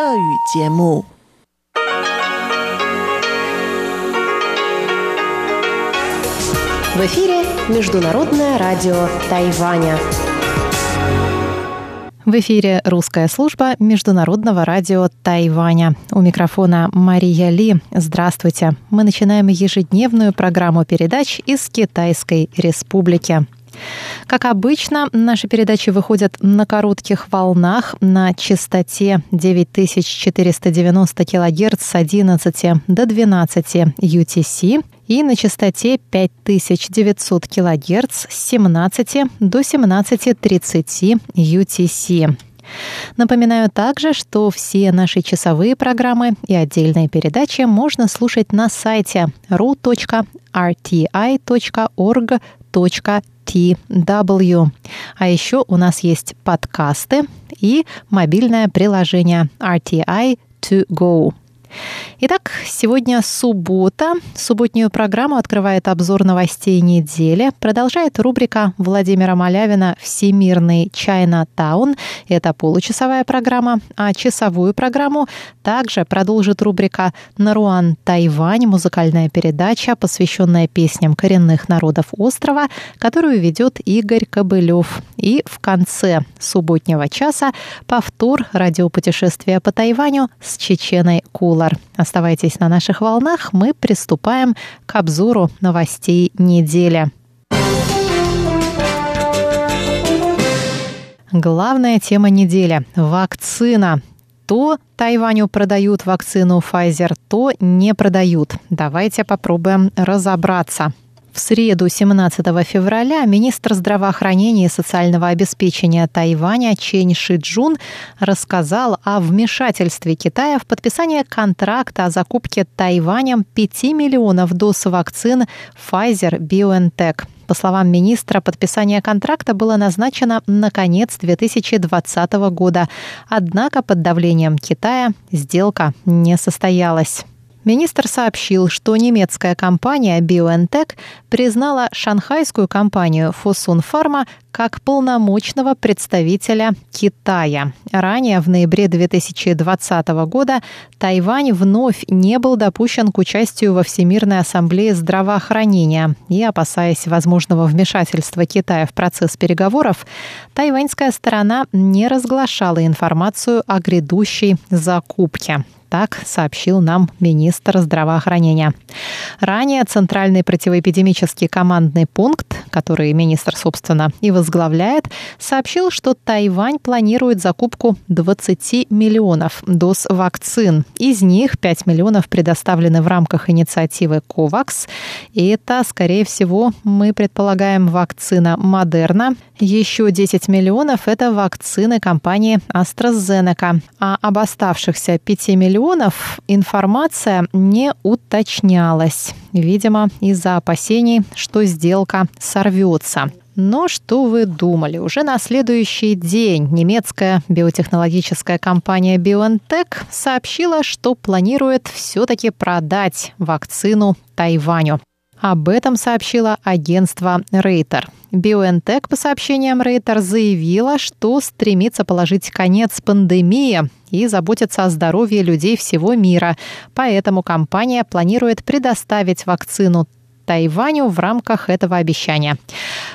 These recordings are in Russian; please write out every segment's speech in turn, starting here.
俄语节目。В эфире Международное радио Тайваня. В эфире русская служба Международного радио Тайваня. У микрофона Мария Ли. Здравствуйте. Мы начинаем ежедневную программу передач из Китайской Республики. Как обычно, наши передачи выходят на коротких волнах на частоте 9490 кГц с 11 до 12 UTC и на частоте 5900 кГц с 17 до 17.30 UTC. Напоминаю также, что все наши часовые программы и отдельные передачи можно слушать на сайте ru.rti.org.tw. А еще у нас есть подкасты и мобильное приложение RTI To Go. Итак, сегодня суббота. Субботнюю программу открывает обзор новостей недели. Продолжает рубрика Владимира Малявина «Всемирный Чайна Таун». Это получасовая программа, а часовую программу также продолжит рубрика «Наруан Тайвань» музыкальная передача, посвященная песням коренных народов острова, которую ведет Игорь Кобылев. И в конце субботнего часа повтор радиопутешествия по Тайваню с Чеченой Кула. Доллар. Оставайтесь на наших волнах, мы приступаем к обзору новостей недели. Главная тема недели – вакцина. То Тайваню продают вакцину Pfizer, то не продают. Давайте попробуем разобраться. В среду 17 февраля министр здравоохранения и социального обеспечения Тайваня Чень Шиджун рассказал о вмешательстве Китая в подписание контракта о закупке Тайванем 5 миллионов доз вакцин Pfizer-BioNTech. По словам министра, подписание контракта было назначено на конец 2020 года. Однако под давлением Китая сделка не состоялась. Министр сообщил, что немецкая компания BioNTech признала шанхайскую компанию Fosun Pharma как полномочного представителя Китая. Ранее, в ноябре 2020 года, Тайвань вновь не был допущен к участию во Всемирной ассамблее здравоохранения. И, опасаясь возможного вмешательства Китая в процесс переговоров, тайваньская сторона не разглашала информацию о грядущей закупке. Так сообщил нам министр здравоохранения. Ранее Центральный противоэпидемический командный пункт, который министр, собственно, и возглавляет, сообщил, что Тайвань планирует закупку 20 миллионов доз вакцин. Из них 5 миллионов предоставлены в рамках инициативы COVAX. И это, скорее всего, мы предполагаем вакцина Модерна. Еще 10 миллионов – это вакцины компании AstraZeneca. А об оставшихся 5 миллионов миллионов информация не уточнялась. Видимо, из-за опасений, что сделка сорвется. Но что вы думали? Уже на следующий день немецкая биотехнологическая компания BioNTech сообщила, что планирует все-таки продать вакцину Тайваню. Об этом сообщило агентство Рейтер. BioNTech, по сообщениям Рейтер, заявила, что стремится положить конец пандемии и заботиться о здоровье людей всего мира. Поэтому компания планирует предоставить вакцину Тайваню в рамках этого обещания.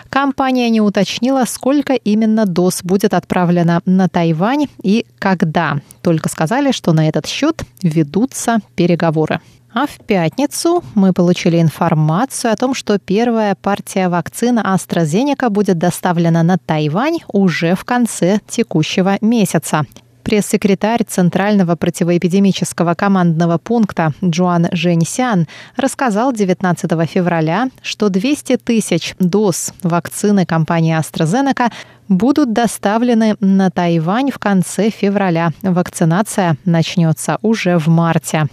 Компания не уточнила, сколько именно доз будет отправлено на Тайвань и когда. Только сказали, что на этот счет ведутся переговоры. А в пятницу мы получили информацию о том, что первая партия вакцины AstraZeneca будет доставлена на Тайвань уже в конце текущего месяца. Пресс-секретарь Центрального противоэпидемического командного пункта Джоан Женьсян рассказал 19 февраля, что 200 тысяч доз вакцины компании AstraZeneca будут доставлены на Тайвань в конце февраля. Вакцинация начнется уже в марте.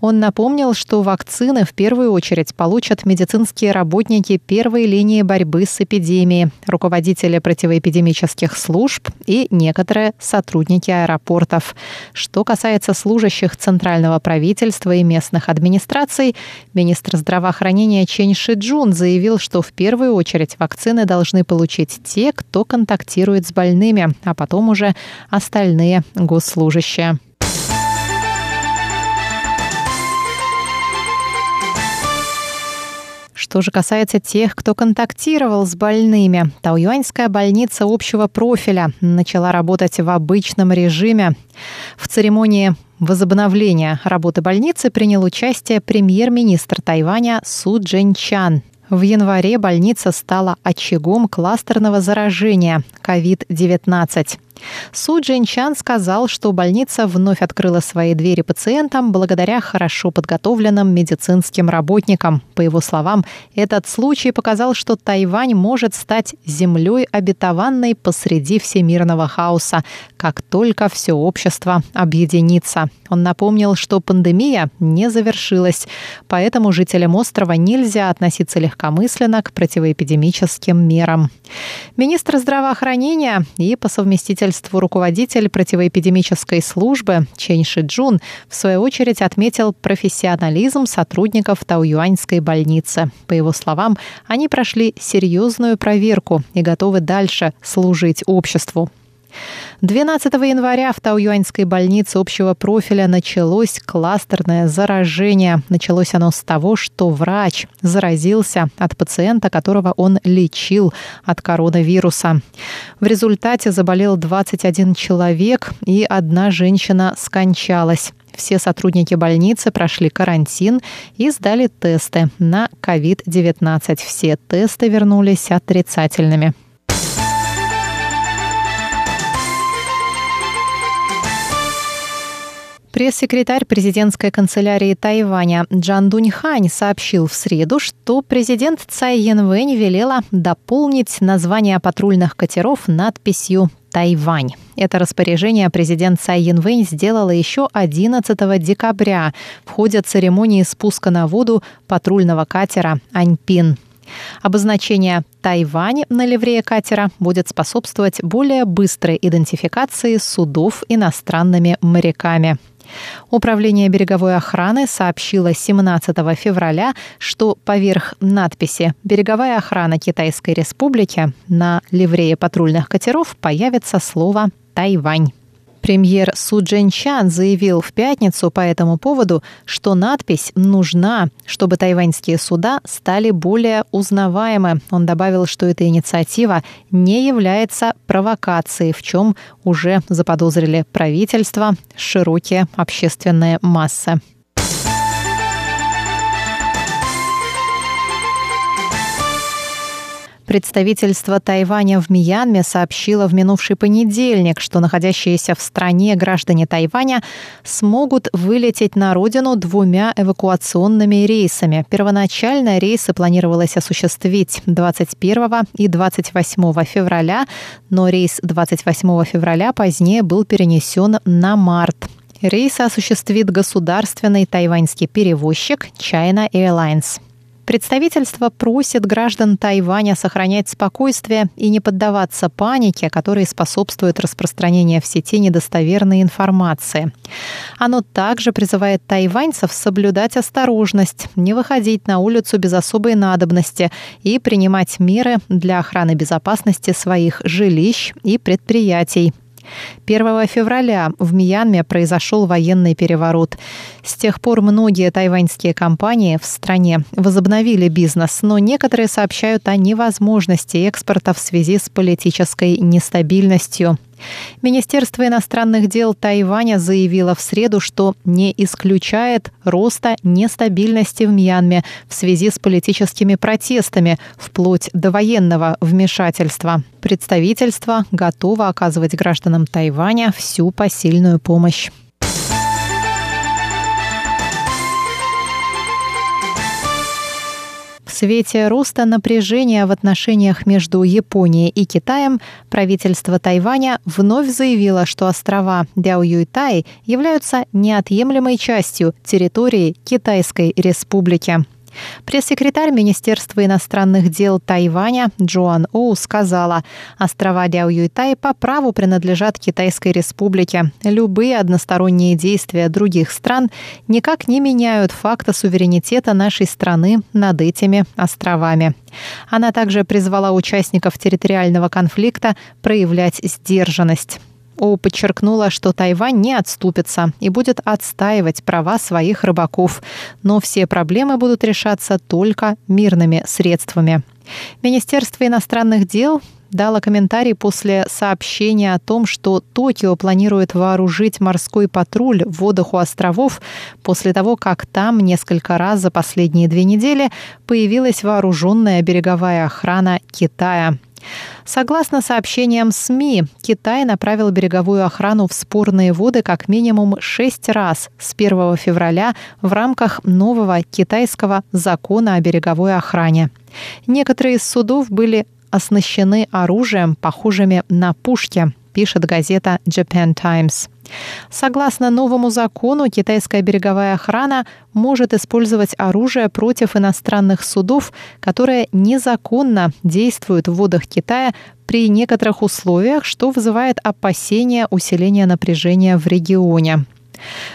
Он напомнил, что вакцины в первую очередь получат медицинские работники первой линии борьбы с эпидемией, руководители противоэпидемических служб и некоторые сотрудники аэропортов. Что касается служащих центрального правительства и местных администраций, министр здравоохранения Чен Шиджун заявил, что в первую очередь вакцины должны получить те, кто контактирует контактирует с больными, а потом уже остальные госслужащие. Что же касается тех, кто контактировал с больными, Тауюаньская больница общего профиля начала работать в обычном режиме. В церемонии возобновления работы больницы принял участие премьер-министр Тайваня Су Джен Чан. В январе больница стала очагом кластерного заражения COVID-19. Су Джинчан сказал, что больница вновь открыла свои двери пациентам благодаря хорошо подготовленным медицинским работникам. По его словам, этот случай показал, что Тайвань может стать землей обетованной посреди всемирного хаоса, как только все общество объединится. Он напомнил, что пандемия не завершилась, поэтому жителям острова нельзя относиться легкомысленно к противоэпидемическим мерам. Министр здравоохранения и по совместительству руководитель противоэпидемической службы Чен Шиджун в свою очередь отметил профессионализм сотрудников Тауюаньской больницы. По его словам, они прошли серьезную проверку и готовы дальше служить обществу. 12 января в Тауюаньской больнице общего профиля началось кластерное заражение. Началось оно с того, что врач заразился от пациента, которого он лечил от коронавируса. В результате заболел 21 человек, и одна женщина скончалась. Все сотрудники больницы прошли карантин и сдали тесты на COVID-19. Все тесты вернулись отрицательными. Пресс-секретарь президентской канцелярии Тайваня Джан Дуньхань сообщил в среду, что президент Цай Янвэнь велела дополнить название патрульных катеров надписью Тайвань. Это распоряжение президент Цай Янвэнь сделала еще 11 декабря в ходе церемонии спуска на воду патрульного катера «Аньпин». Обозначение «Тайвань» на ливрее катера будет способствовать более быстрой идентификации судов иностранными моряками. Управление береговой охраны сообщило 17 февраля, что поверх надписи «Береговая охрана Китайской Республики» на ливрее патрульных катеров появится слово «Тайвань». Премьер Су Чан заявил в пятницу по этому поводу, что надпись нужна, чтобы тайваньские суда стали более узнаваемы. Он добавил, что эта инициатива не является провокацией, в чем уже заподозрили правительство, широкие общественные массы. Представительство Тайваня в Мьянме сообщило в минувший понедельник, что находящиеся в стране граждане Тайваня смогут вылететь на родину двумя эвакуационными рейсами. Первоначально рейсы планировалось осуществить 21 и 28 февраля, но рейс 28 февраля позднее был перенесен на март. Рейс осуществит государственный тайваньский перевозчик China Airlines. Представительство просит граждан Тайваня сохранять спокойствие и не поддаваться панике, которая способствует распространению в сети недостоверной информации. Оно также призывает тайваньцев соблюдать осторожность, не выходить на улицу без особой надобности и принимать меры для охраны безопасности своих жилищ и предприятий. 1 февраля в Мьянме произошел военный переворот. С тех пор многие тайваньские компании в стране возобновили бизнес, но некоторые сообщают о невозможности экспорта в связи с политической нестабильностью. Министерство иностранных дел Тайваня заявило в среду, что не исключает роста нестабильности в Мьянме в связи с политическими протестами, вплоть до военного вмешательства. Представительство готово оказывать гражданам Тайваня всю посильную помощь. Свете роста напряжения в отношениях между Японией и Китаем правительство Тайваня вновь заявило, что острова Дяоюйтай являются неотъемлемой частью территории Китайской Республики. Пресс-секретарь Министерства иностранных дел Тайваня Джоан Оу сказала, острова Дяо Юйтай по праву принадлежат Китайской Республике. Любые односторонние действия других стран никак не меняют факта суверенитета нашей страны над этими островами. Она также призвала участников территориального конфликта проявлять сдержанность. Оу подчеркнула, что Тайвань не отступится и будет отстаивать права своих рыбаков, но все проблемы будут решаться только мирными средствами. Министерство иностранных дел дала комментарий после сообщения о том, что Токио планирует вооружить морской патруль в водах у островов после того, как там несколько раз за последние две недели появилась вооруженная береговая охрана Китая. Согласно сообщениям СМИ, Китай направил береговую охрану в спорные воды как минимум шесть раз с 1 февраля в рамках нового китайского закона о береговой охране. Некоторые из судов были оснащены оружием, похожими на пушки, пишет газета Japan Times. Согласно новому закону, китайская береговая охрана может использовать оружие против иностранных судов, которые незаконно действуют в водах Китая при некоторых условиях, что вызывает опасения усиления напряжения в регионе.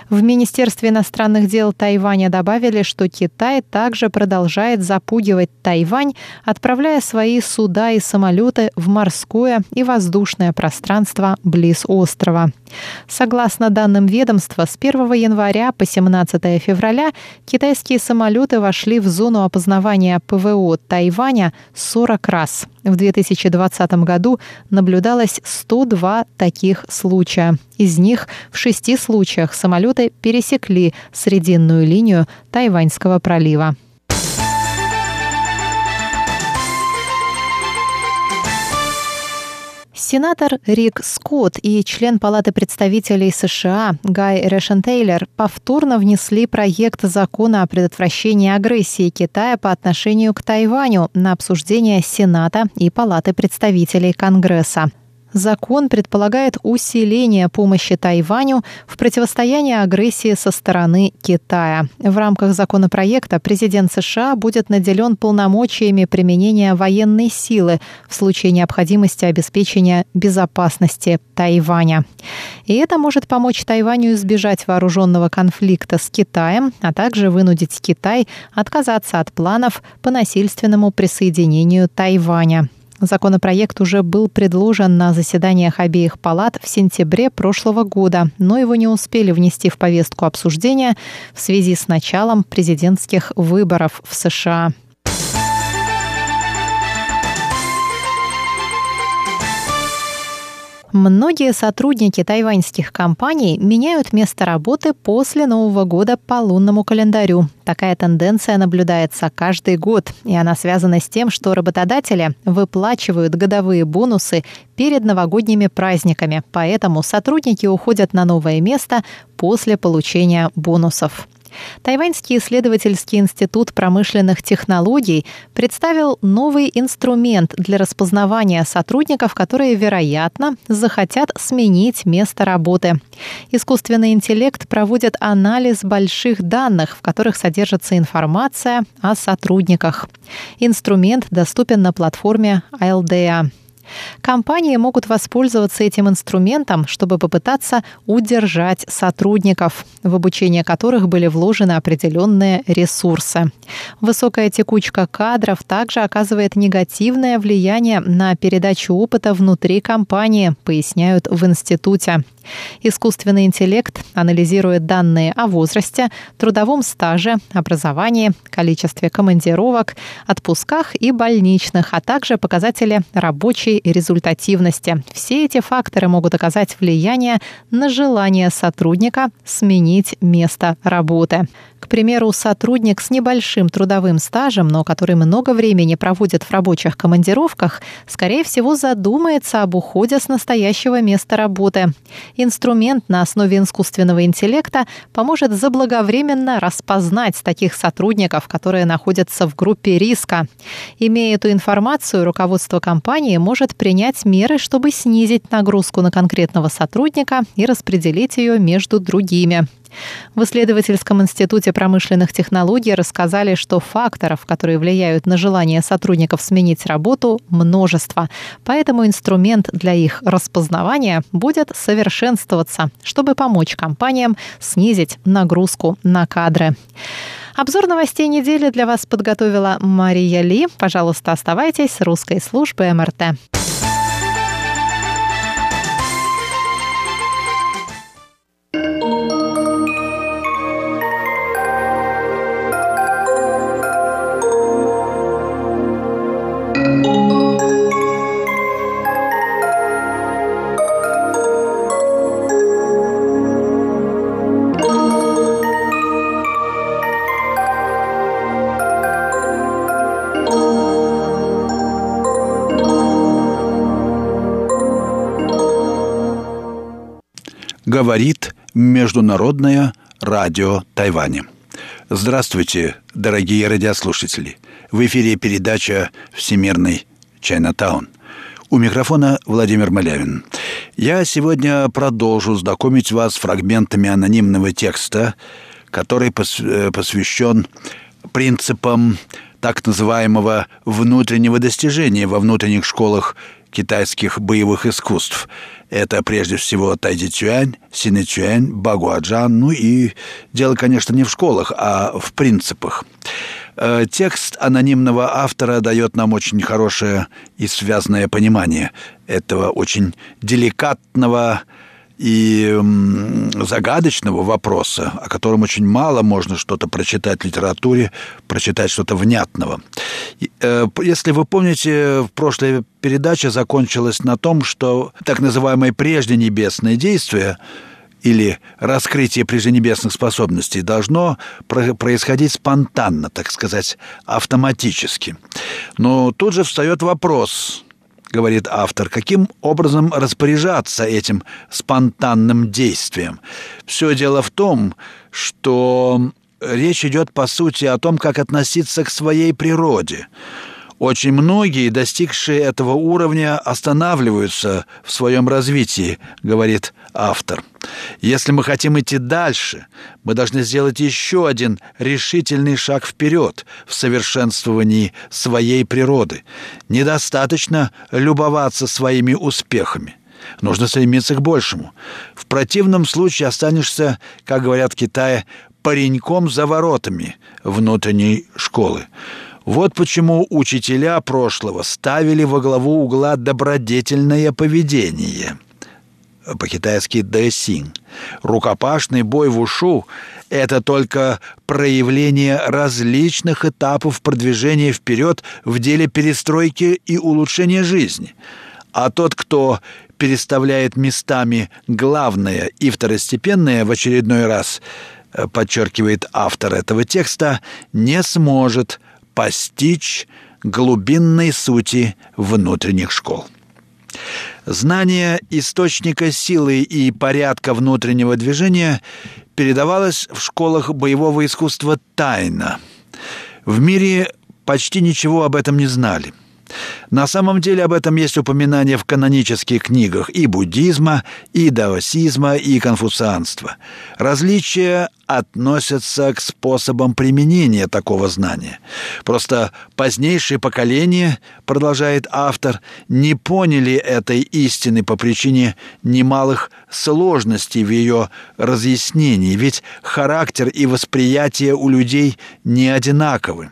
В Министерстве иностранных дел Тайваня добавили, что Китай также продолжает запугивать Тайвань, отправляя свои суда и самолеты в морское и воздушное пространство близ острова. Согласно данным ведомства, с 1 января по 17 февраля китайские самолеты вошли в зону опознавания ПВО Тайваня 40 раз. В 2020 году наблюдалось 102 таких случая. Из них в шести случаях самолеты пересекли срединную линию Тайваньского пролива. Сенатор Рик Скотт и член Палаты представителей США Гай Решен Тейлор повторно внесли проект закона о предотвращении агрессии Китая по отношению к Тайваню на обсуждение Сената и Палаты представителей Конгресса. Закон предполагает усиление помощи Тайваню в противостоянии агрессии со стороны Китая. В рамках законопроекта президент США будет наделен полномочиями применения военной силы в случае необходимости обеспечения безопасности Тайваня. И это может помочь Тайваню избежать вооруженного конфликта с Китаем, а также вынудить Китай отказаться от планов по насильственному присоединению Тайваня. Законопроект уже был предложен на заседаниях обеих палат в сентябре прошлого года, но его не успели внести в повестку обсуждения в связи с началом президентских выборов в США. Многие сотрудники тайваньских компаний меняют место работы после Нового года по лунному календарю. Такая тенденция наблюдается каждый год, и она связана с тем, что работодатели выплачивают годовые бонусы перед новогодними праздниками, поэтому сотрудники уходят на новое место после получения бонусов. Тайваньский исследовательский институт промышленных технологий представил новый инструмент для распознавания сотрудников, которые, вероятно, захотят сменить место работы. Искусственный интеллект проводит анализ больших данных, в которых содержится информация о сотрудниках. Инструмент доступен на платформе ILDA. Компании могут воспользоваться этим инструментом, чтобы попытаться удержать сотрудников, в обучение которых были вложены определенные ресурсы. Высокая текучка кадров также оказывает негативное влияние на передачу опыта внутри компании, поясняют в институте. Искусственный интеллект анализирует данные о возрасте, трудовом стаже, образовании, количестве командировок, отпусках и больничных, а также показатели рабочей результативности. Все эти факторы могут оказать влияние на желание сотрудника сменить место работы. К примеру, сотрудник с небольшим трудовым стажем, но который много времени проводит в рабочих командировках, скорее всего задумается об уходе с настоящего места работы. Инструмент на основе искусственного интеллекта поможет заблаговременно распознать таких сотрудников, которые находятся в группе риска. Имея эту информацию, руководство компании может принять меры, чтобы снизить нагрузку на конкретного сотрудника и распределить ее между другими. В исследовательском институте промышленных технологий рассказали, что факторов, которые влияют на желание сотрудников сменить работу, множество. Поэтому инструмент для их распознавания будет совершенствоваться, чтобы помочь компаниям снизить нагрузку на кадры. Обзор новостей недели для вас подготовила Мария Ли. Пожалуйста, оставайтесь с русской службой МРТ. Говорит Международное радио Тайваня. Здравствуйте, дорогие радиослушатели. В эфире передача «Всемирный Чайнатаун». У микрофона Владимир Малявин. Я сегодня продолжу знакомить вас с фрагментами анонимного текста, который э, посвящен принципам так называемого внутреннего достижения во внутренних школах китайских боевых искусств. Это прежде всего Тайди Цюань, Сине Цюань, Багуаджан, ну и дело, конечно, не в школах, а в принципах. Э, текст анонимного автора дает нам очень хорошее и связанное понимание этого очень деликатного и загадочного вопроса, о котором очень мало можно что-то прочитать в литературе, прочитать что-то внятного. Э, если вы помните, в прошлой передаче закончилась на том, что так называемое прежденебесное действие или раскрытие прежденебесных способностей должно происходить спонтанно, так сказать, автоматически. Но тут же встает вопрос – говорит автор, каким образом распоряжаться этим спонтанным действием. Все дело в том, что речь идет, по сути, о том, как относиться к своей природе. Очень многие, достигшие этого уровня, останавливаются в своем развитии, говорит автор. Если мы хотим идти дальше, мы должны сделать еще один решительный шаг вперед в совершенствовании своей природы. Недостаточно любоваться своими успехами. Нужно стремиться к большему. В противном случае останешься, как говорят в Китае, пареньком за воротами внутренней школы. Вот почему учителя прошлого ставили во главу угла добродетельное поведение. По-китайски «дэсин». Рукопашный бой в ушу – это только проявление различных этапов продвижения вперед в деле перестройки и улучшения жизни. А тот, кто переставляет местами главное и второстепенное в очередной раз, подчеркивает автор этого текста, не сможет – постичь глубинной сути внутренних школ. Знание источника силы и порядка внутреннего движения передавалось в школах боевого искусства тайно. В мире почти ничего об этом не знали – на самом деле об этом есть упоминание в канонических книгах и буддизма, и даосизма, и конфуцианства. Различия относятся к способам применения такого знания. Просто позднейшие поколения, продолжает автор, не поняли этой истины по причине немалых сложностей в ее разъяснении, ведь характер и восприятие у людей не одинаковы.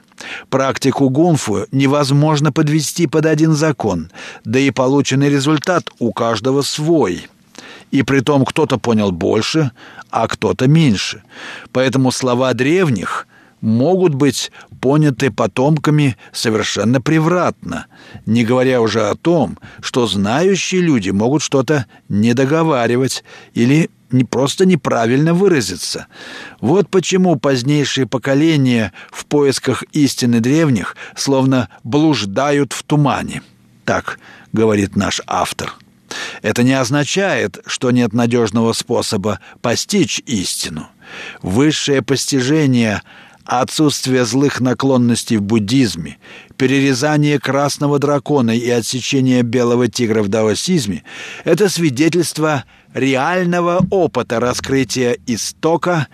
Практику гунфу невозможно подвести под один закон, да и полученный результат у каждого свой. И при том кто-то понял больше, а кто-то меньше. Поэтому слова древних могут быть поняты потомками совершенно превратно, не говоря уже о том, что знающие люди могут что-то недоговаривать или не просто неправильно выразиться. Вот почему позднейшие поколения в поисках истины древних словно блуждают в тумане. Так говорит наш автор. Это не означает, что нет надежного способа постичь истину. Высшее постижение – отсутствие злых наклонностей в буддизме, перерезание красного дракона и отсечение белого тигра в даосизме – это свидетельство реального опыта раскрытия истока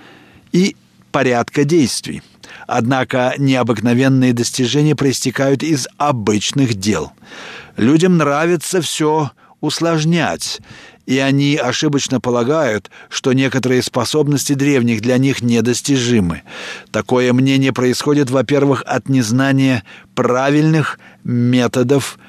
и порядка действий. Однако необыкновенные достижения проистекают из обычных дел. Людям нравится все усложнять, и они ошибочно полагают, что некоторые способности древних для них недостижимы. Такое мнение происходит, во-первых, от незнания правильных методов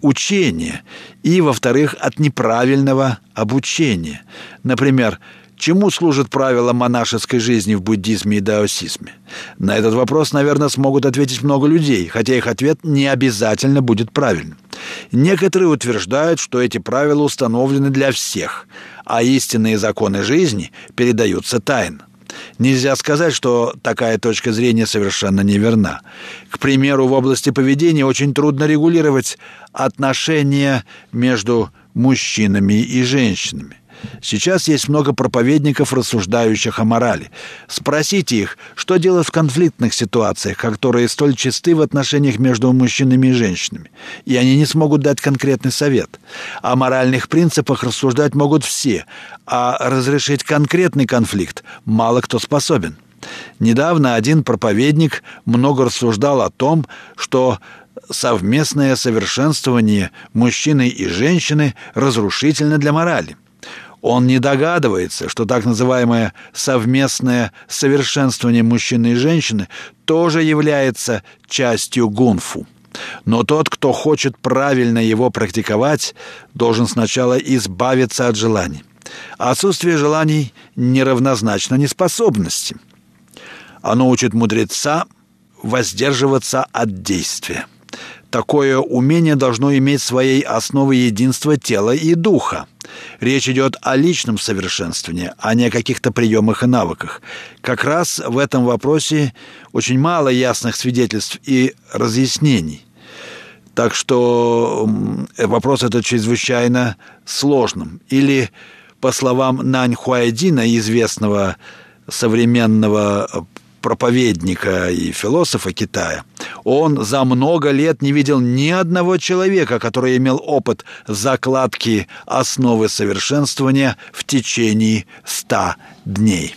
учения, и, во-вторых, от неправильного обучения. Например, Чему служат правила монашеской жизни в буддизме и даосизме? На этот вопрос, наверное, смогут ответить много людей, хотя их ответ не обязательно будет правильным. Некоторые утверждают, что эти правила установлены для всех, а истинные законы жизни передаются тайно. Нельзя сказать, что такая точка зрения совершенно неверна. К примеру, в области поведения очень трудно регулировать отношения между мужчинами и женщинами. Сейчас есть много проповедников, рассуждающих о морали. Спросите их, что делать в конфликтных ситуациях, которые столь чисты в отношениях между мужчинами и женщинами. И они не смогут дать конкретный совет. О моральных принципах рассуждать могут все, а разрешить конкретный конфликт мало кто способен. Недавно один проповедник много рассуждал о том, что совместное совершенствование мужчины и женщины разрушительно для морали. Он не догадывается, что так называемое совместное совершенствование мужчины и женщины тоже является частью гунфу. Но тот, кто хочет правильно его практиковать, должен сначала избавиться от желаний. Отсутствие желаний неравнозначно неспособности. Оно учит мудреца воздерживаться от действия. Такое умение должно иметь своей основой единство тела и духа. Речь идет о личном совершенствовании, а не о каких-то приемах и навыках. Как раз в этом вопросе очень мало ясных свидетельств и разъяснений. Так что вопрос этот чрезвычайно сложным. Или, по словам Нань Хуайдина, известного современного проповедника и философа Китая, он за много лет не видел ни одного человека, который имел опыт закладки основы совершенствования в течение ста дней.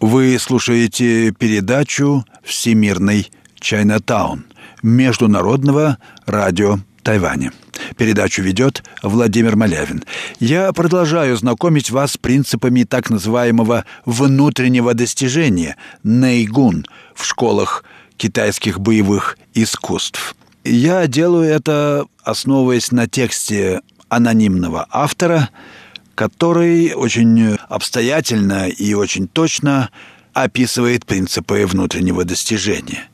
Вы слушаете передачу «Всемирный Чайнатаун» Международного радио Тайваня. Передачу ведет Владимир Малявин. Я продолжаю знакомить вас с принципами так называемого внутреннего достижения «нейгун» в школах китайских боевых искусств. Я делаю это, основываясь на тексте анонимного автора – который очень обстоятельно и очень точно описывает принципы внутреннего достижения.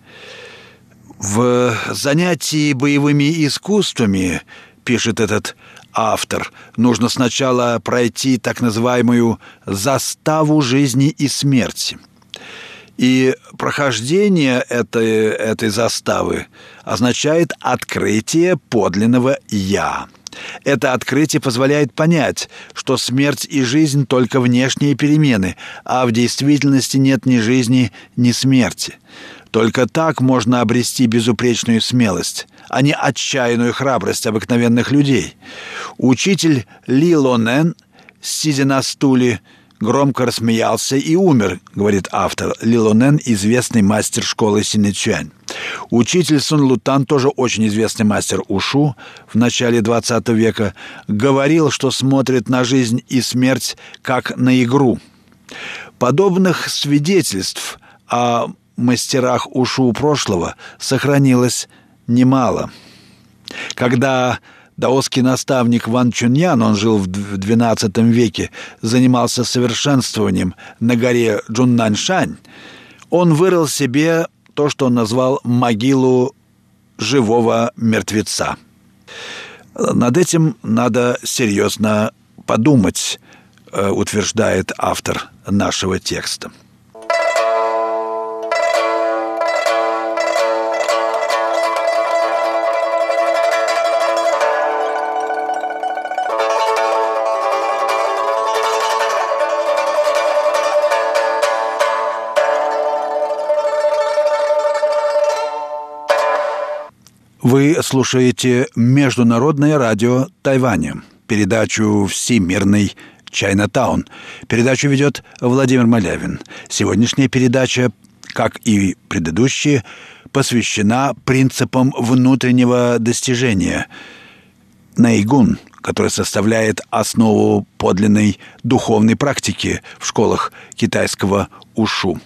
В занятии боевыми искусствами, пишет этот автор, нужно сначала пройти так называемую заставу жизни и смерти. И прохождение этой, этой заставы означает открытие подлинного «я». Это открытие позволяет понять, что смерть и жизнь только внешние перемены, а в действительности нет ни жизни, ни смерти. Только так можно обрести безупречную смелость, а не отчаянную храбрость обыкновенных людей. Учитель Ли Лонен, сидя на стуле, громко рассмеялся и умер, говорит автор. Лилонен – известный мастер школы Синечуань. Учитель Сун Лутан, тоже очень известный мастер Ушу в начале 20 века, говорил, что смотрит на жизнь и смерть как на игру. Подобных свидетельств о мастерах Ушу прошлого сохранилось немало. Когда Даосский наставник Ван Чуньян, он жил в XII веке, занимался совершенствованием на горе Джуннаншань. Он вырыл себе то, что он назвал могилу живого мертвеца. Над этим надо серьезно подумать, э, утверждает автор нашего текста. Вы слушаете Международное радио Тайваня, передачу «Всемирный Чайнатаун». Передачу ведет Владимир Малявин. Сегодняшняя передача, как и предыдущие, посвящена принципам внутреннего достижения. Наигун, который составляет основу подлинной духовной практики в школах китайского ушу.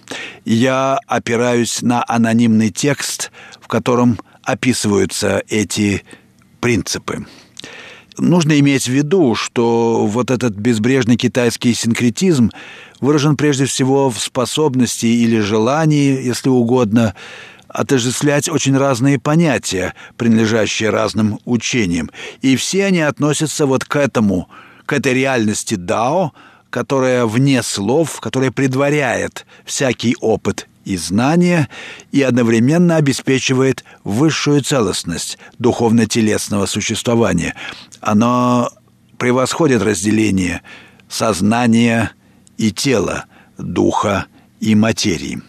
Я опираюсь на анонимный текст, в котором описываются эти принципы. нужно иметь в виду, что вот этот безбрежный китайский синкретизм выражен прежде всего в способности или желании, если угодно, отождествлять очень разные понятия, принадлежащие разным учениям. И все они относятся вот к этому, к этой реальности Дао, которая вне слов, которая предваряет всякий опыт и знания и одновременно обеспечивает высшую целостность духовно-телесного существования. Оно превосходит разделение сознания и тела, духа и материи.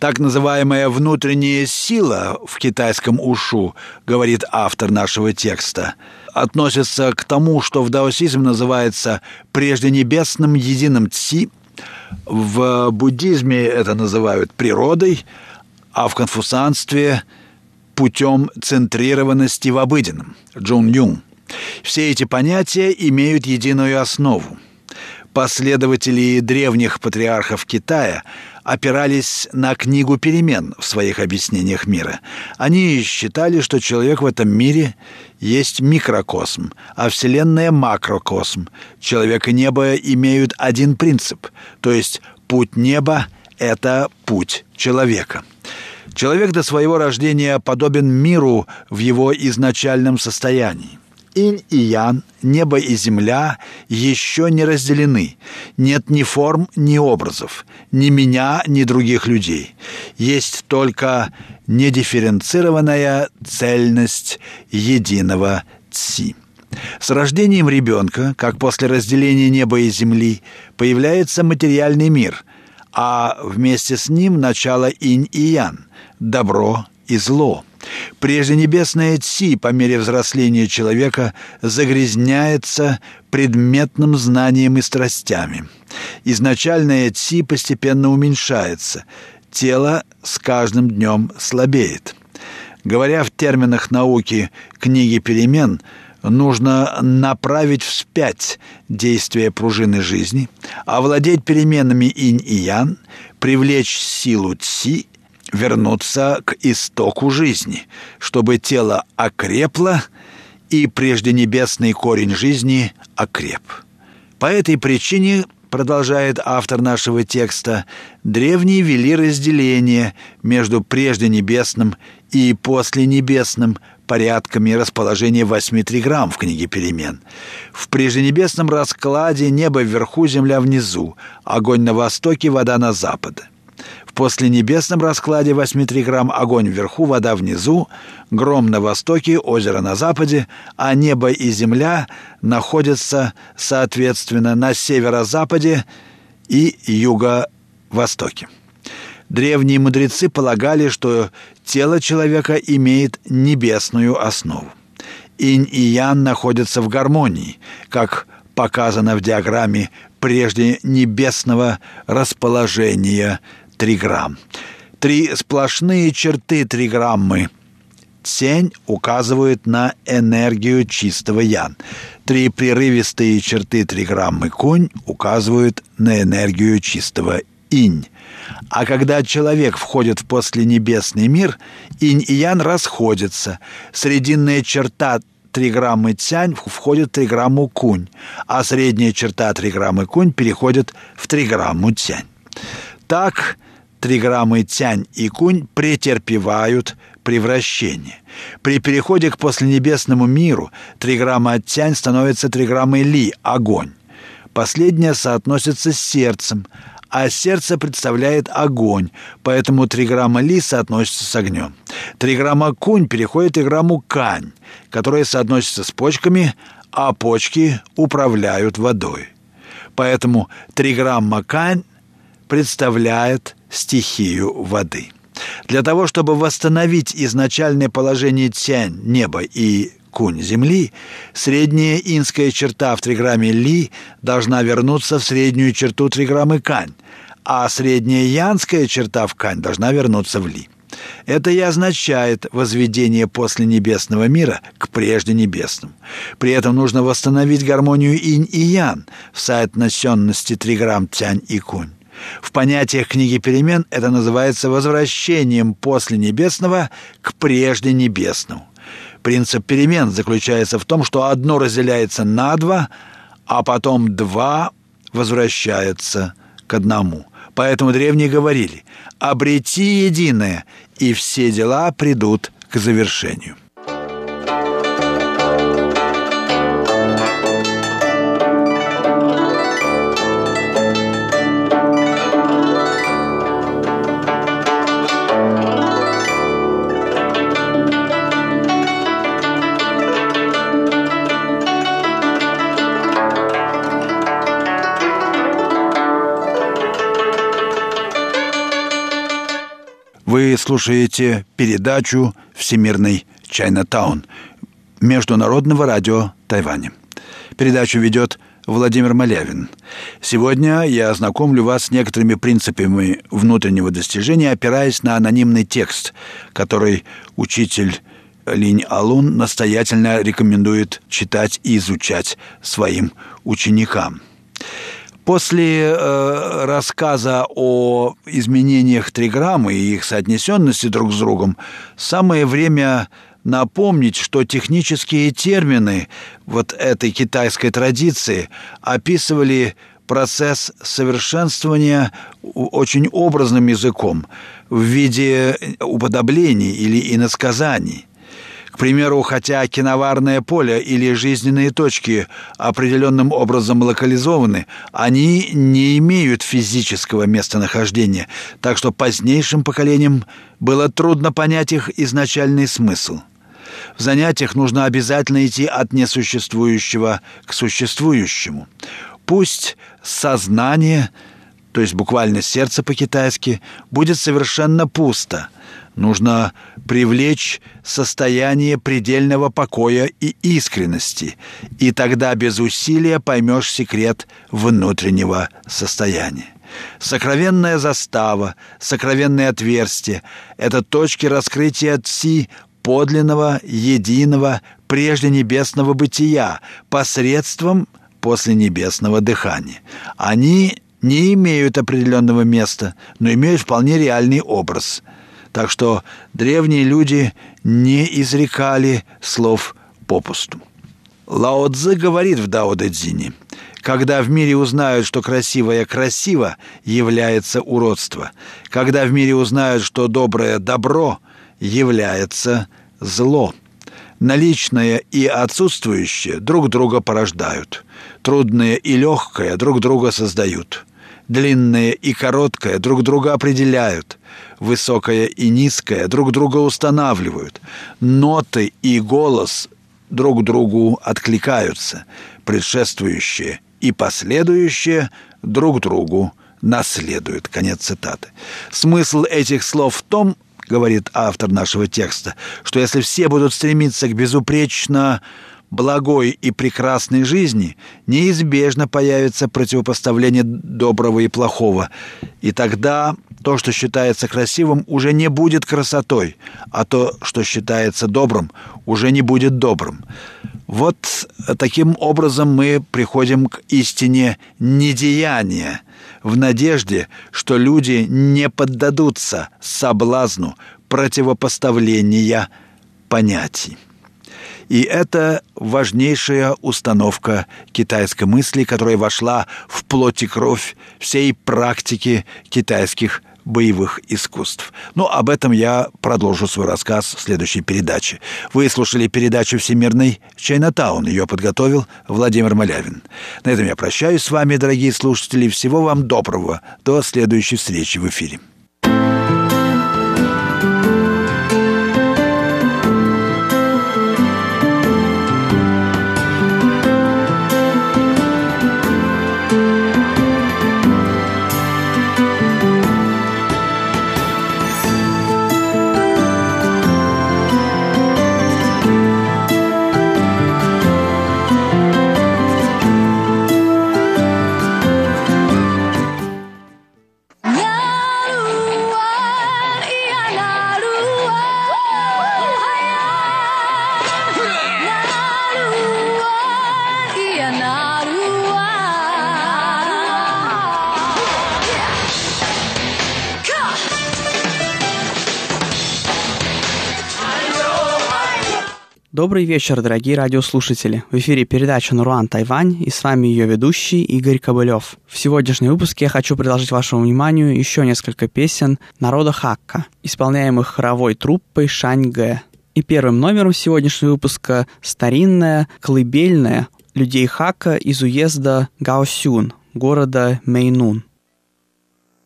Так называемая внутренняя сила в китайском ушу, говорит автор нашего текста, относится к тому, что в даосизме называется прежде небесным единым ци. В буддизме это называют природой, а в конфуцианстве путем центрированности в обыденном, Джун Юн. Все эти понятия имеют единую основу – Последователи древних патриархов Китая опирались на книгу перемен в своих объяснениях мира. Они считали, что человек в этом мире есть микрокосм, а Вселенная – макрокосм. Человек и небо имеют один принцип, то есть путь неба – это путь человека. Человек до своего рождения подобен миру в его изначальном состоянии. Инь и Ян, небо и земля еще не разделены. Нет ни форм, ни образов, ни меня, ни других людей. Есть только недифференцированная цельность единого Ци. С рождением ребенка, как после разделения неба и земли, появляется материальный мир, а вместе с ним начало инь и ян, добро и зло – Прежде небесная Ци по мере взросления человека загрязняется предметным знанием и страстями. Изначальная Ци постепенно уменьшается, тело с каждым днем слабеет. Говоря в терминах науки книги перемен, нужно направить вспять действие пружины жизни, овладеть переменами инь и ян, привлечь силу ци вернуться к истоку жизни, чтобы тело окрепло и прежде небесный корень жизни окреп. По этой причине, продолжает автор нашего текста, древние вели разделение между прежде небесным и после небесным порядками расположения восьми триграмм в книге «Перемен». В прежденебесном раскладе небо вверху, земля внизу, огонь на востоке, вода на западе. После небесном раскладе восьми триграмм огонь вверху, вода внизу, гром на востоке, озеро на западе, а небо и земля находятся, соответственно, на северо-западе и юго-востоке. Древние мудрецы полагали, что тело человека имеет небесную основу. Инь и Ян находятся в гармонии, как показано в диаграмме прежде небесного расположения триграмм. Три сплошные черты триграммы Тень указывают на энергию чистого ян. Три прерывистые черты триграммы кунь указывают на энергию чистого инь. А когда человек входит в посленебесный мир, инь и ян расходятся. Срединная черта триграммы тянь входит в триграмму кунь, а средняя черта триграммы кунь переходит в триграмму тянь. Так триграммы тянь и кунь претерпевают превращение. При переходе к посленебесному миру триграмма тянь становится триграммой ли – огонь. Последняя соотносится с сердцем, а сердце представляет огонь, поэтому триграмма ли соотносится с огнем. Триграмма кунь переходит в триграмму кань, которая соотносится с почками, а почки управляют водой. Поэтому триграмма кань представляет стихию воды. Для того, чтобы восстановить изначальное положение тянь неба и кунь земли, средняя инская черта в триграмме ли должна вернуться в среднюю черту триграммы кань, а средняя янская черта в кань должна вернуться в ли. Это и означает возведение после небесного мира к прежде небесному. При этом нужно восстановить гармонию инь и ян в соотносенности триграмм тянь и кунь. В понятиях книги перемен это называется возвращением после небесного к прежде небесному. Принцип перемен заключается в том, что одно разделяется на два, а потом два возвращаются к одному. Поэтому древние говорили «обрети единое, и все дела придут к завершению». Вы слушаете передачу «Всемирный Чайнатаун» Международного радио Тайваня. Передачу ведет Владимир Малявин. Сегодня я ознакомлю вас с некоторыми принципами внутреннего достижения, опираясь на анонимный текст, который учитель Линь Алун настоятельно рекомендует читать и изучать своим ученикам. После э, рассказа о изменениях триграммы и их соотнесенности друг с другом, самое время напомнить, что технические термины вот этой китайской традиции описывали процесс совершенствования очень образным языком в виде уподоблений или иносказаний. К примеру, хотя киноварное поле или жизненные точки определенным образом локализованы, они не имеют физического местонахождения, так что позднейшим поколениям было трудно понять их изначальный смысл. В занятиях нужно обязательно идти от несуществующего к существующему. Пусть сознание, то есть буквально сердце по-китайски, будет совершенно пусто – Нужно привлечь состояние предельного покоя и искренности, и тогда без усилия поймешь секрет внутреннего состояния. Сокровенная застава, сокровенные отверстия — это точки раскрытия Ци подлинного, единого, прежде небесного бытия посредством после небесного дыхания. Они не имеют определенного места, но имеют вполне реальный образ — так что древние люди не изрекали слов попусту. Лао Цзы говорит в Дао Дэ Цзине, когда в мире узнают, что красивое красиво, является уродство. Когда в мире узнают, что доброе добро, является зло. Наличное и отсутствующее друг друга порождают. Трудное и легкое друг друга создают. Длинное и короткое друг друга определяют. Высокое и низкое друг друга устанавливают. Ноты и голос друг другу откликаются. Предшествующее и последующее друг другу наследуют. Конец цитаты. Смысл этих слов в том, говорит автор нашего текста, что если все будут стремиться к безупречно благой и прекрасной жизни, неизбежно появится противопоставление доброго и плохого. И тогда то, что считается красивым, уже не будет красотой, а то, что считается добрым, уже не будет добрым. Вот таким образом мы приходим к истине недеяния, в надежде, что люди не поддадутся соблазну противопоставления понятий. И это важнейшая установка китайской мысли, которая вошла в плоть и кровь всей практики китайских боевых искусств. Но ну, об этом я продолжу свой рассказ в следующей передаче. Вы слушали передачу «Всемирный Чайнатаун». Ее подготовил Владимир Малявин. На этом я прощаюсь с вами, дорогие слушатели. Всего вам доброго. До следующей встречи в эфире. Добрый вечер, дорогие радиослушатели. В эфире передача «Нуруан Тайвань» и с вами ее ведущий Игорь Кобылев. В сегодняшнем выпуске я хочу предложить вашему вниманию еще несколько песен народа Хакка, исполняемых хоровой труппой Шань Гэ. И первым номером сегодняшнего выпуска старинная, колыбельная людей Хака из уезда Гаосюн, города Мейнун.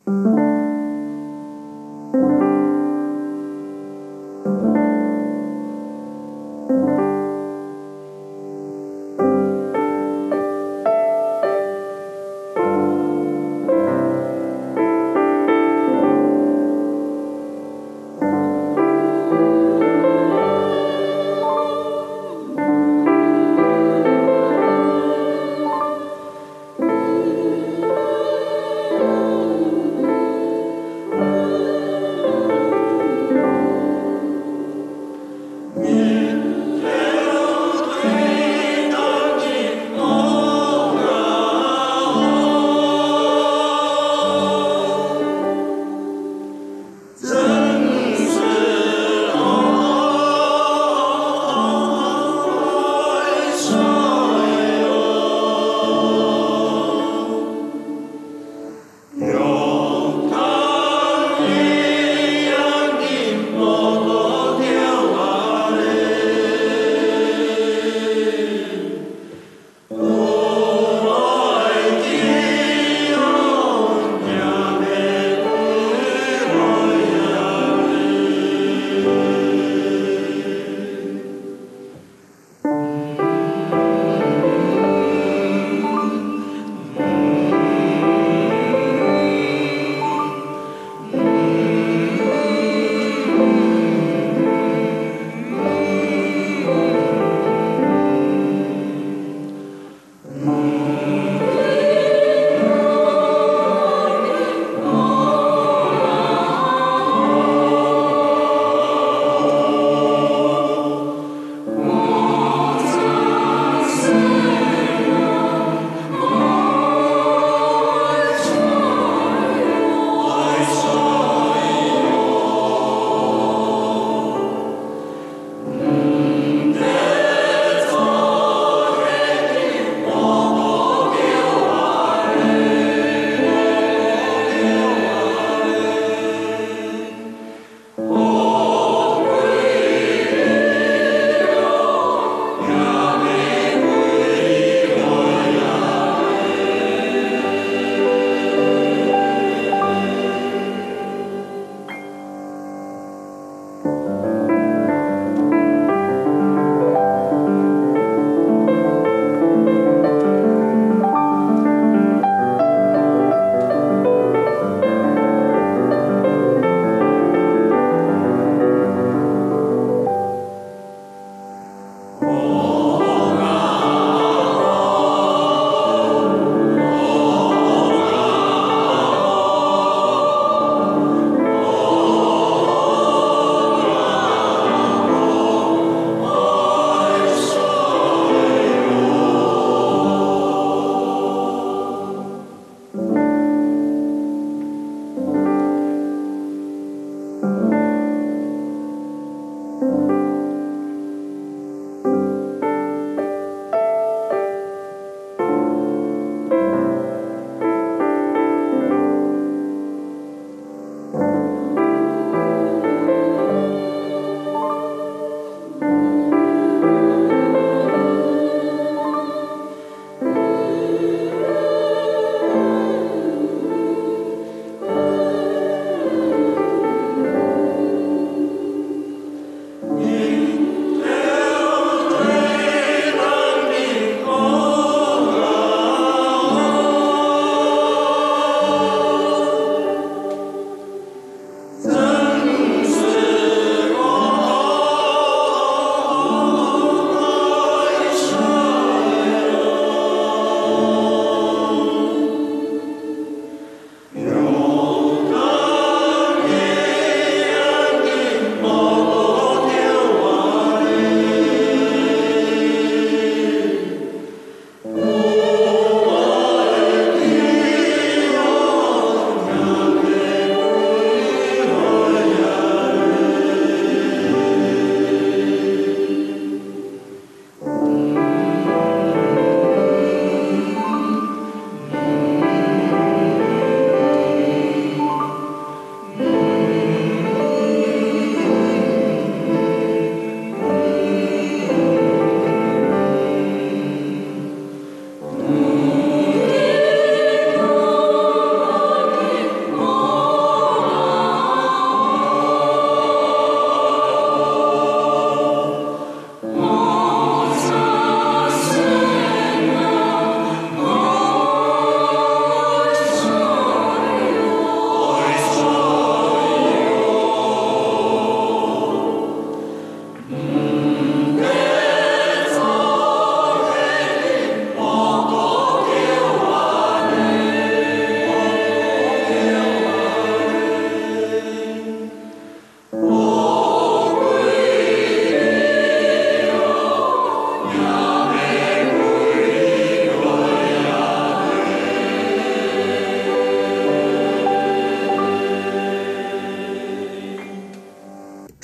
thank you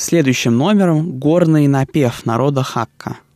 Следующим номером горный напев народа Хакка –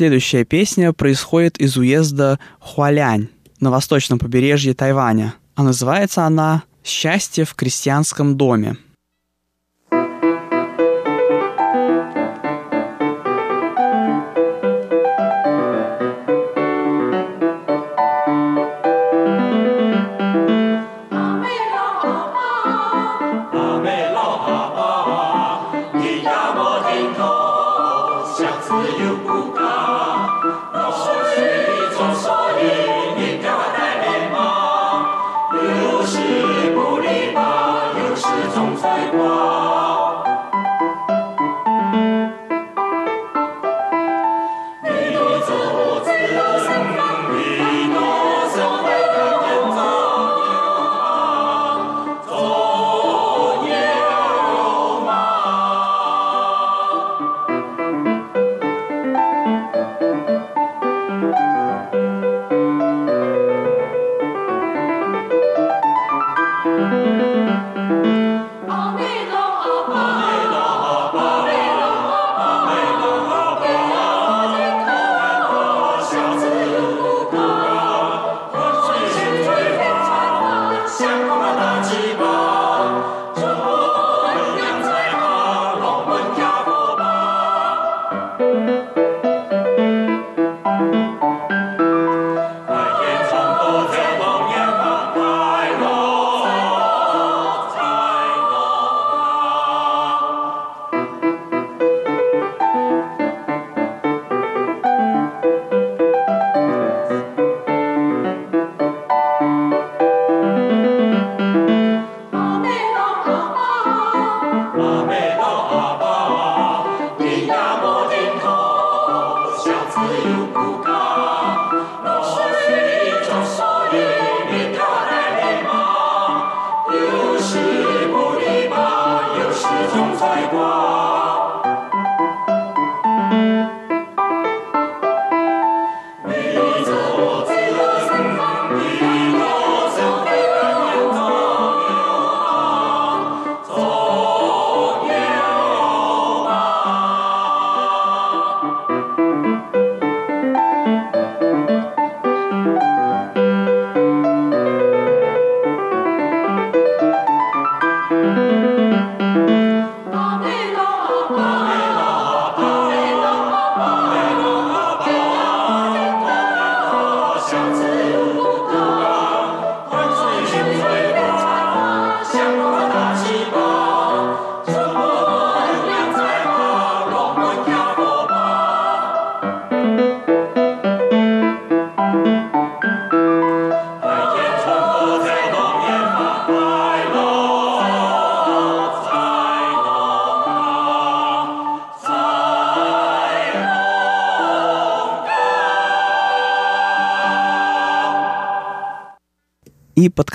Следующая песня происходит из уезда Хуалянь на восточном побережье Тайваня, а называется она «Счастье в крестьянском доме».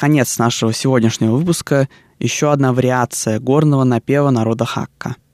Конец нашего сегодняшнего выпуска. Еще одна вариация горного напева народа Хакка –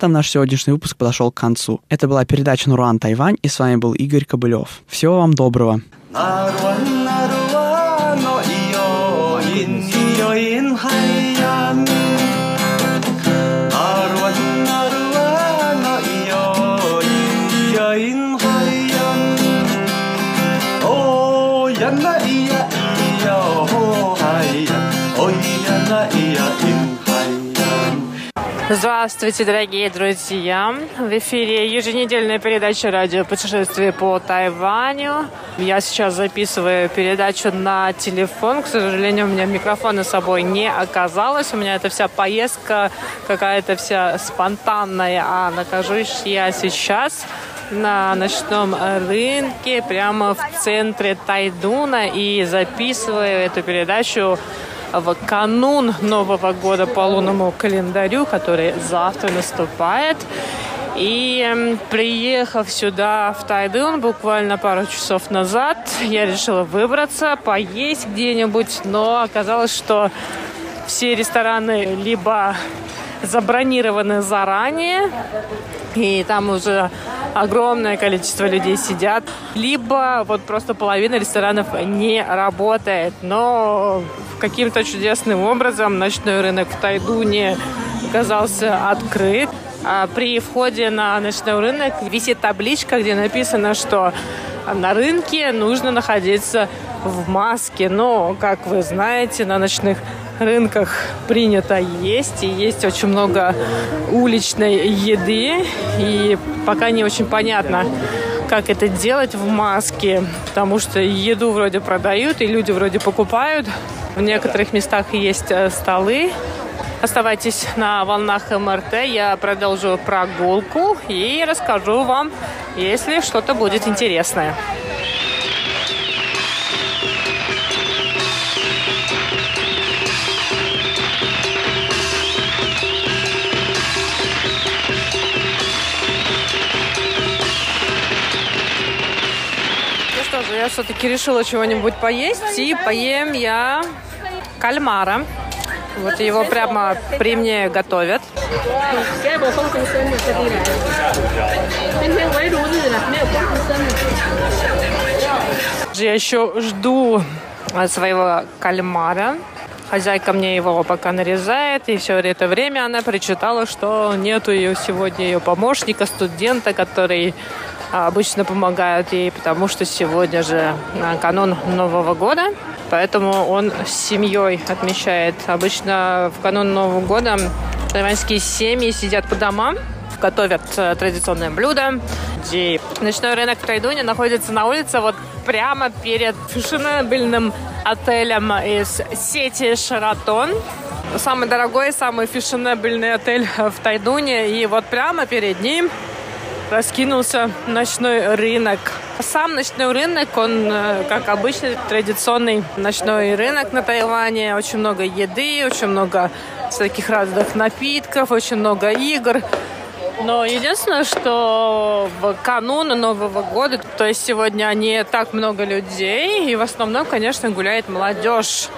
этом наш сегодняшний выпуск подошел к концу. Это была передача Нуруан Тайвань, и с вами был Игорь Кобылев. Всего вам доброго. Здравствуйте, дорогие друзья! В эфире еженедельная передача радио «Путешествие по Тайваню». Я сейчас записываю передачу на телефон. К сожалению, у меня микрофона с собой не оказалось. У меня эта вся поездка какая-то вся спонтанная. А нахожусь я сейчас на ночном рынке прямо в центре Тайдуна и записываю эту передачу в канун Нового года по лунному календарю, который завтра наступает. И приехав сюда, в Тайдун, буквально пару часов назад, я решила выбраться, поесть где-нибудь, но оказалось, что все рестораны либо забронированы заранее, и там уже огромное количество людей сидят, либо вот просто половина ресторанов не работает. Но каким-то чудесным образом ночной рынок в Тайдуне оказался открыт. А при входе на ночной рынок висит табличка, где написано, что на рынке нужно находиться в маске. Но, как вы знаете, на ночных рынках принято есть, и есть очень много уличной еды, и пока не очень понятно, как это делать в маске, потому что еду вроде продают, и люди вроде покупают. В некоторых местах есть э, столы. Оставайтесь на волнах МРТ, я продолжу прогулку и расскажу вам, если что-то будет интересное. Я все-таки решила чего-нибудь поесть, и поем я кальмара. Вот его прямо при мне готовят. Я еще жду своего кальмара. Хозяйка мне его пока нарезает, и все это время она прочитала, что нету ее сегодня ее помощника, студента, который обычно помогают ей, потому что сегодня же канун Нового года, поэтому он с семьей отмечает. Обычно в канун Нового года тайваньские семьи сидят по домам, готовят э, традиционное блюдо, где ночной рынок в Тайдуне находится на улице вот прямо перед фешенебельным отелем из сети «Шаратон». Самый дорогой, самый фешенебельный отель в Тайдуне. И вот прямо перед ним раскинулся ночной рынок. Сам ночной рынок, он, э, как обычный традиционный ночной рынок на Тайване. Очень много еды, очень много всяких разных напитков, очень много игр. Но единственное, что в канун Нового года, то есть сегодня не так много людей, и в основном, конечно, гуляет молодежь.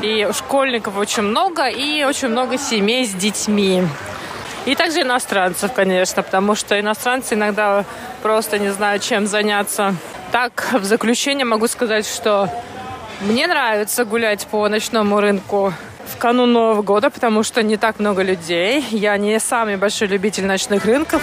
И школьников очень много, и очень много семей с детьми. И также иностранцев, конечно, потому что иностранцы иногда просто не знают, чем заняться. Так, в заключение могу сказать, что мне нравится гулять по ночному рынку в канун Нового года, потому что не так много людей. Я не самый большой любитель ночных рынков.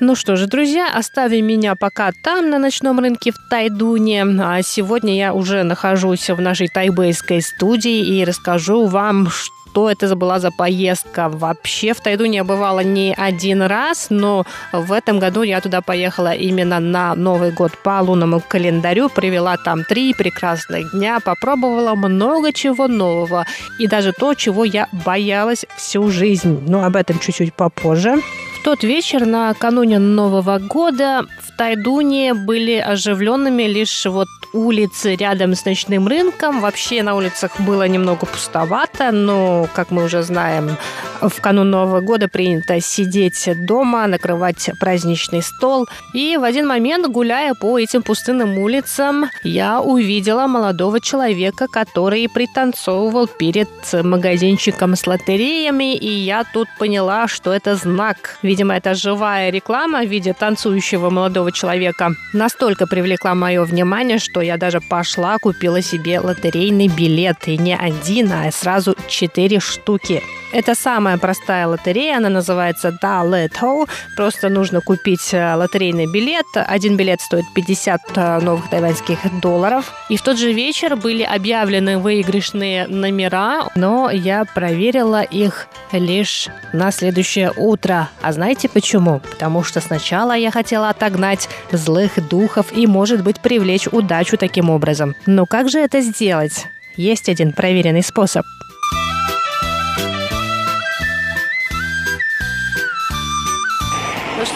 Ну что же, друзья, оставим меня пока там, на ночном рынке в Тайдуне. А сегодня я уже нахожусь в нашей тайбэйской студии и расскажу вам, что что это была за поездка. Вообще в Тайдуне я бывала не один раз, но в этом году я туда поехала именно на Новый год по лунному календарю, провела там три прекрасных дня, попробовала много чего нового и даже то, чего я боялась всю жизнь. Но об этом чуть-чуть попозже. Тот вечер накануне Нового года в Тайдуне были оживленными лишь вот улицы рядом с ночным рынком. Вообще на улицах было немного пустовато, но, как мы уже знаем, в канун Нового года принято сидеть дома, накрывать праздничный стол. И в один момент, гуляя по этим пустынным улицам, я увидела молодого человека, который пританцовывал перед магазинчиком с лотереями, и я тут поняла, что это знак. Видимо, это живая реклама в виде танцующего молодого человека. Настолько привлекла мое внимание, что я даже пошла, купила себе лотерейный билет. И не один, а сразу четыре штуки. Это самая простая лотерея, она называется Da Leto. Просто нужно купить э, лотерейный билет. Один билет стоит 50 э, новых тайваньских долларов. И в тот же вечер были объявлены выигрышные номера, но я проверила их лишь на следующее утро. А знаете почему? Потому что сначала я хотела отогнать злых духов и, может быть, привлечь удачу таким образом. Но как же это сделать? Есть один проверенный способ –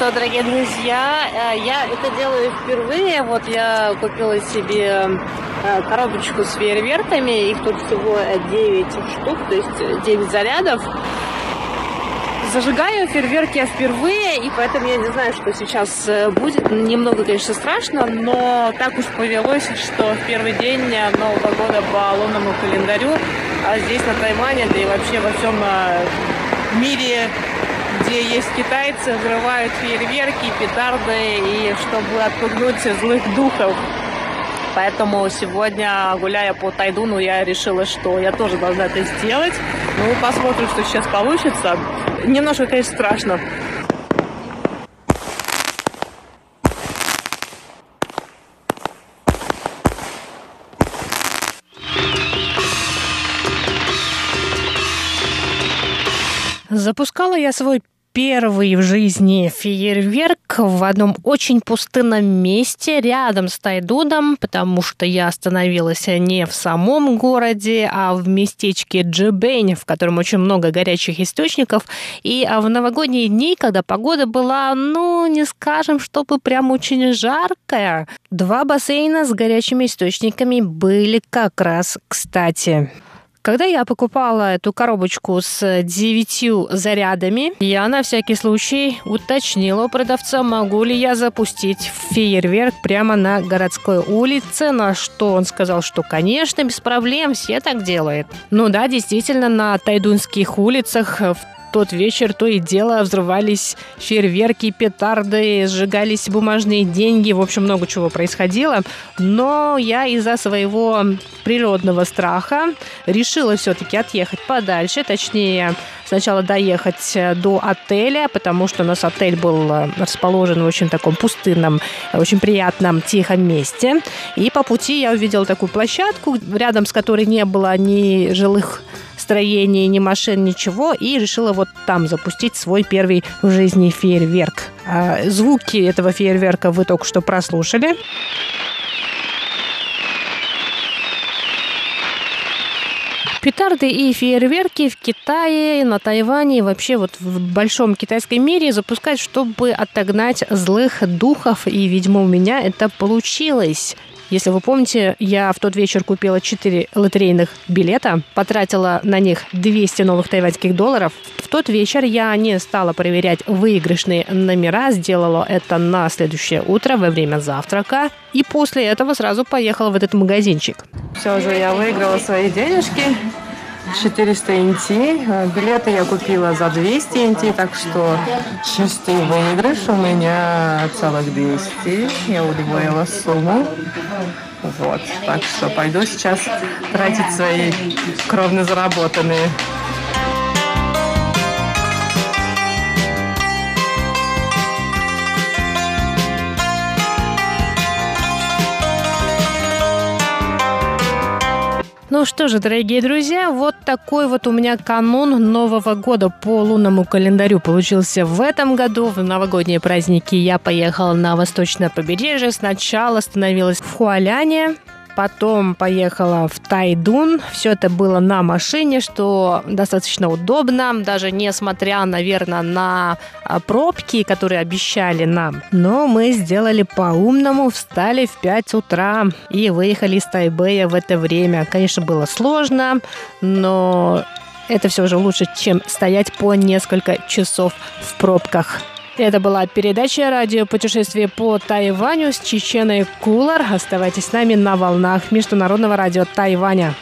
что, дорогие друзья, э, я это делаю впервые. Вот я купила себе э, коробочку с фейерверками. Их тут всего 9 штук, то есть 9 зарядов. Зажигаю фейерверки я впервые, и поэтому я не знаю, что сейчас э, будет. Немного, конечно, страшно, но так уж повелось, что в первый день Нового года по лунному календарю, а здесь на Тайване, да и вообще во всем мире где есть китайцы, взрывают фейерверки, петарды, и чтобы отпугнуть злых духов. Поэтому сегодня, гуляя по Тайдуну, я решила, что я тоже должна это сделать. Ну, посмотрим, что сейчас получится. Немножко, конечно, страшно. Запускала я свой первый в жизни фейерверк в одном очень пустынном месте рядом с Тайдудом, потому что я остановилась не в самом городе, а в местечке Джибень, в котором очень много горячих источников. И а в новогодние дни, когда погода была, ну, не скажем, чтобы прям очень жаркая, два бассейна с горячими источниками были как раз кстати. Когда я покупала эту коробочку с девятью зарядами, я на всякий случай уточнила у продавца, могу ли я запустить фейерверк прямо на городской улице, на что он сказал, что, конечно, без проблем, все так делают. Ну да, действительно, на тайдунских улицах в тот вечер то и дело взрывались фейерверки, петарды, сжигались бумажные деньги, в общем, много чего происходило. Но я из-за своего природного страха решила все-таки отъехать подальше, точнее, сначала доехать до отеля, потому что у нас отель был расположен в очень таком пустынном, очень приятном, тихом месте. И по пути я увидела такую площадку, рядом с которой не было ни жилых строений, ни машин, ничего, и решила вот там запустить свой первый в жизни фейерверк. А звуки этого фейерверка вы только что прослушали. Петарды и фейерверки в Китае, на Тайване вообще вот в большом китайском мире запускать, чтобы отогнать злых духов. И, видимо, у меня это получилось. Если вы помните, я в тот вечер купила 4 лотерейных билета, потратила на них 200 новых тайваньских долларов. В тот вечер я не стала проверять выигрышные номера, сделала это на следующее утро во время завтрака. И после этого сразу поехала в этот магазинчик. Все же я выиграла свои денежки. 400 NT. Э, билеты я купила за 200 NT, так что чистый выигрыш у меня целых 200. Я удвоила сумму. Вот, так что пойду сейчас тратить свои кровно заработанные. Ну что же, дорогие друзья, вот такой вот у меня канун Нового года по лунному календарю получился в этом году. В новогодние праздники я поехала на восточное побережье. Сначала остановилась в Хуаляне, Потом поехала в Тайдун. Все это было на машине, что достаточно удобно, даже несмотря, наверное, на а, пробки, которые обещали нам. Но мы сделали по-умному, встали в 5 утра и выехали из Тайбэя в это время. Конечно, было сложно, но это все же лучше, чем стоять по несколько часов в пробках. Это была передача радио «Путешествие по Тайваню» с Чеченой Кулар. Оставайтесь с нами на волнах Международного радио Тайваня.